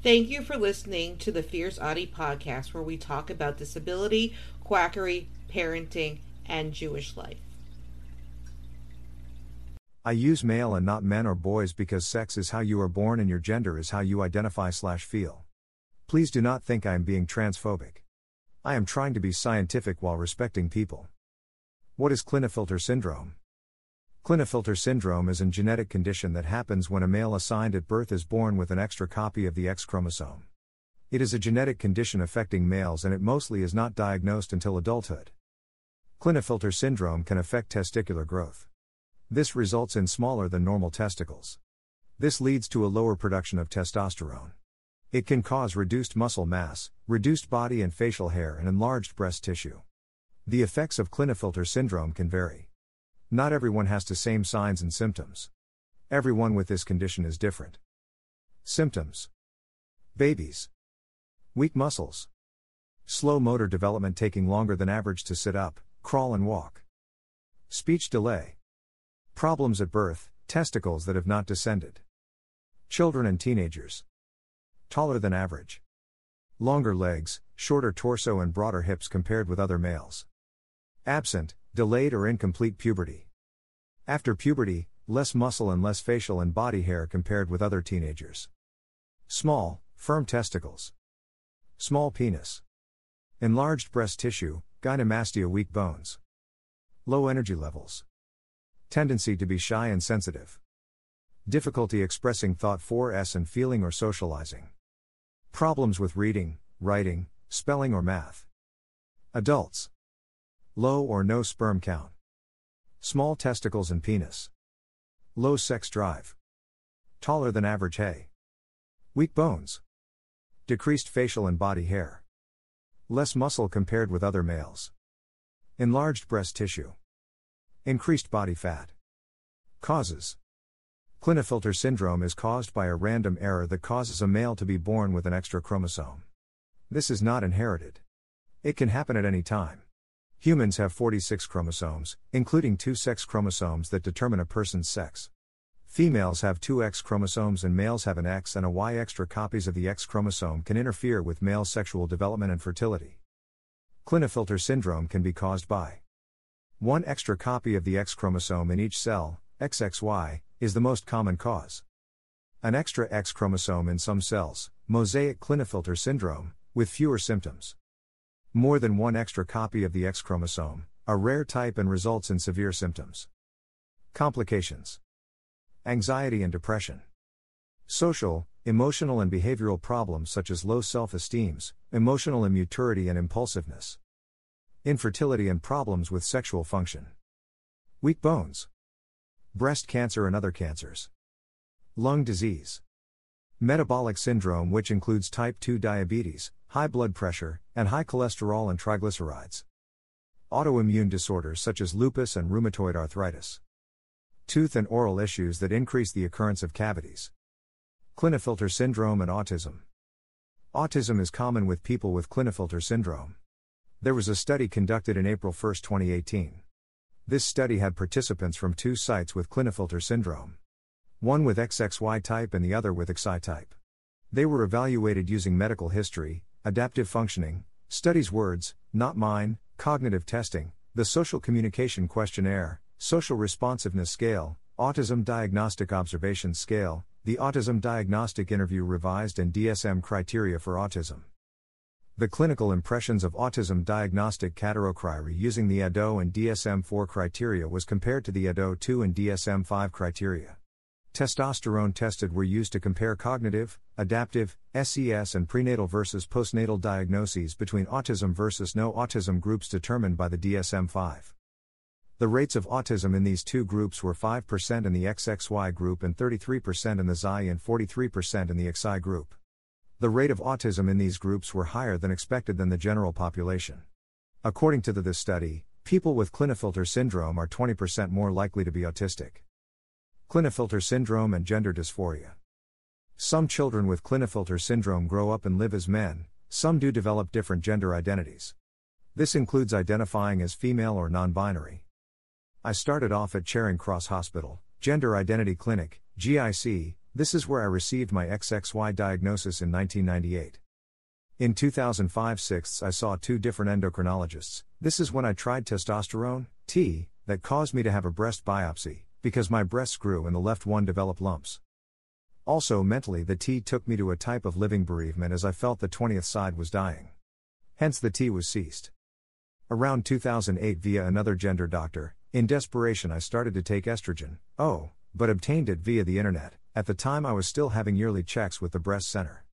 Thank you for listening to the Fierce Autie podcast, where we talk about disability, quackery, parenting, and Jewish life. I use male and not men or boys because sex is how you are born and your gender is how you identify slash feel. Please do not think I am being transphobic. I am trying to be scientific while respecting people. What is Klinefelter syndrome? Klinefelter syndrome is a genetic condition that happens when a male assigned at birth is born with an extra copy of the X chromosome. It is a genetic condition affecting males and it mostly is not diagnosed until adulthood. Klinefelter syndrome can affect testicular growth. This results in smaller than normal testicles. This leads to a lower production of testosterone. It can cause reduced muscle mass, reduced body and facial hair, and enlarged breast tissue. The effects of Klinefelter syndrome can vary. Not everyone has the same signs and symptoms. Everyone with this condition is different. Symptoms Babies. Weak muscles. Slow motor development taking longer than average to sit up, crawl, and walk. Speech delay. Problems at birth, testicles that have not descended. Children and teenagers. Taller than average. Longer legs, shorter torso, and broader hips compared with other males. Absent, delayed or incomplete puberty. After puberty, less muscle and less facial and body hair compared with other teenagers. Small, firm testicles. Small penis. Enlarged breast tissue, gynecomastia weak bones. Low energy levels. Tendency to be shy and sensitive. Difficulty expressing thought 4S and feeling or socializing. Problems with reading, writing, spelling or math. Adults. Low or no sperm count. Small testicles and penis. Low sex drive. Taller than average hay. Weak bones. Decreased facial and body hair. Less muscle compared with other males. Enlarged breast tissue. Increased body fat. Causes Klinefelter syndrome is caused by a random error that causes a male to be born with an extra chromosome. This is not inherited. It can happen at any time. Humans have 46 chromosomes, including two sex chromosomes that determine a person's sex. Females have two X chromosomes and males have an X and a Y. Extra copies of the X chromosome can interfere with male sexual development and fertility. Klinefelter syndrome can be caused by one extra copy of the X chromosome in each cell, XXY, is the most common cause. An extra X chromosome in some cells, mosaic Klinefelter syndrome, with fewer symptoms more than one extra copy of the X chromosome, a rare type and results in severe symptoms. Complications Anxiety and depression. Social, emotional, and behavioral problems such as low self esteem, emotional immaturity, and impulsiveness. Infertility and problems with sexual function. Weak bones. Breast cancer and other cancers. Lung disease. Metabolic syndrome, which includes type 2 diabetes, high blood pressure, and high cholesterol and triglycerides. Autoimmune disorders such as lupus and rheumatoid arthritis. Tooth and oral issues that increase the occurrence of cavities. Klinefelter syndrome and autism. Autism is common with people with Klinefelter syndrome. There was a study conducted in April 1, 2018. This study had participants from two sites with Klinefelter syndrome. One with XXY type and the other with XI type. They were evaluated using medical history, adaptive functioning, studies words, not mine, cognitive testing, the social communication questionnaire, social responsiveness scale, autism diagnostic observation scale, the autism diagnostic interview revised and DSM criteria for autism. The clinical impressions of autism diagnostic category using the ADO and DSM 4 criteria was compared to the ADO 2 and DSM 5 criteria. Testosterone tested were used to compare cognitive, adaptive, SES, and prenatal versus postnatal diagnoses between autism versus no autism groups determined by the DSM 5. The rates of autism in these two groups were 5% in the XXY group and 33% in the XI and 43% in the XI group. The rate of autism in these groups were higher than expected than the general population. According to the, this study, people with Klinefelter syndrome are 20% more likely to be autistic. Klinefelter syndrome and gender dysphoria. Some children with Klinefelter syndrome grow up and live as men, some do develop different gender identities. This includes identifying as female or non binary. I started off at Charing Cross Hospital, Gender Identity Clinic, GIC, This is where I received my XXY diagnosis in 1998. In 2005 6 I saw two different endocrinologists. This is when I tried testosterone, T, that caused me to have a breast biopsy, because my breasts grew and the left one developed lumps. Also, mentally, the T took me to a type of living bereavement as I felt the 20th side was dying. Hence, the T was ceased. Around 2008, via another gender doctor, in desperation, I started to take estrogen, oh, but obtained it via the internet. At the time, I was still having yearly checks with the breast center.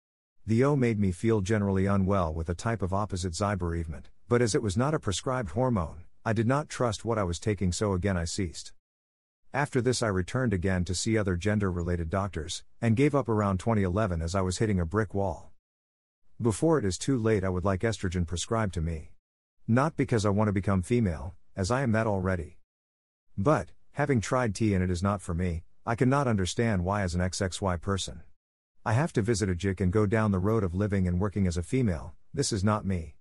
The O made me feel generally unwell with a type of opposite Xi bereavement, but as it was not a prescribed hormone, I did not trust what I was taking, so again I ceased. After this, I returned again to see other gender related doctors, and gave up around 2011 as I was hitting a brick wall. Before it is too late, I would like estrogen prescribed to me. Not because I want to become female, as I am that already. But, having tried T and it is not for me, I cannot understand why, as an XXY person, I have to visit a GIC and go down the road of living and working as a female, this is not me.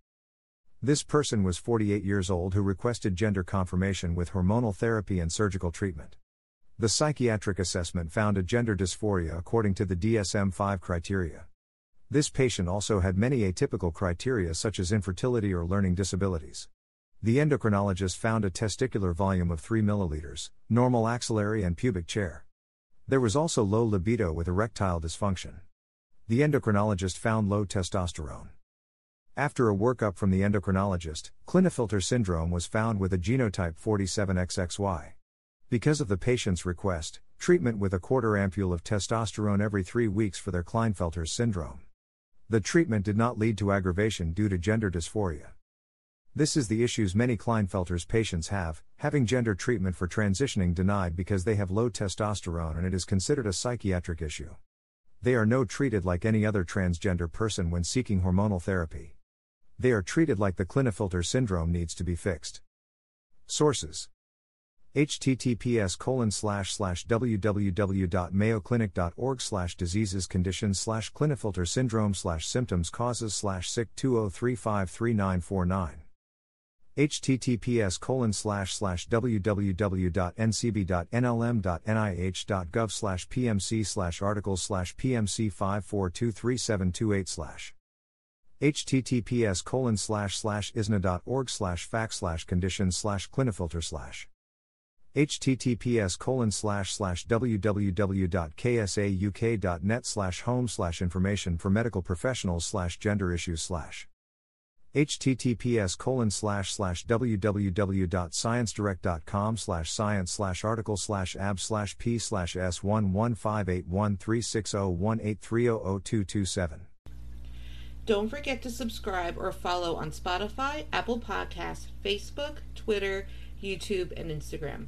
This person was 48 years old who requested gender confirmation with hormonal therapy and surgical treatment. The psychiatric assessment found a gender dysphoria according to the DSM 5 criteria. This patient also had many atypical criteria such as infertility or learning disabilities. The endocrinologist found a testicular volume of 3 milliliters, normal axillary and pubic chair. There was also low libido with erectile dysfunction. The endocrinologist found low testosterone. After a workup from the endocrinologist, Klinefelter syndrome was found with a genotype 47XXY. Because of the patient's request, treatment with a quarter ampule of testosterone every three weeks for their Klinefelter syndrome. The treatment did not lead to aggravation due to gender dysphoria. This is the issues many Klinefelter's patients have, having gender treatment for transitioning denied because they have low testosterone and it is considered a psychiatric issue. They are no treated like any other transgender person when seeking hormonal therapy. They are treated like the Klinefelter syndrome needs to be fixed. Sources https colon slash slash www.mayoclinic.org slash diseases conditions slash klinefelter syndrome slash symptoms causes slash sick 20353949 https colon slash slash www.ncb.nlm.nih.gov slash pmc slash articles slash pmc 5423728 slash https colon slash slash isna.org slash fact slash conditions slash klinefelter slash https colon www.ksauk.net slash home slash information for medical professionals slash gender issues slash https colon slash slash www.sciencedirect.com slash science slash article slash ab slash p slash s one one five eight one three six zero one eight three zero zero two two seven. Don't forget to subscribe or follow on Spotify, Apple Podcasts, Facebook, Twitter, YouTube, and Instagram.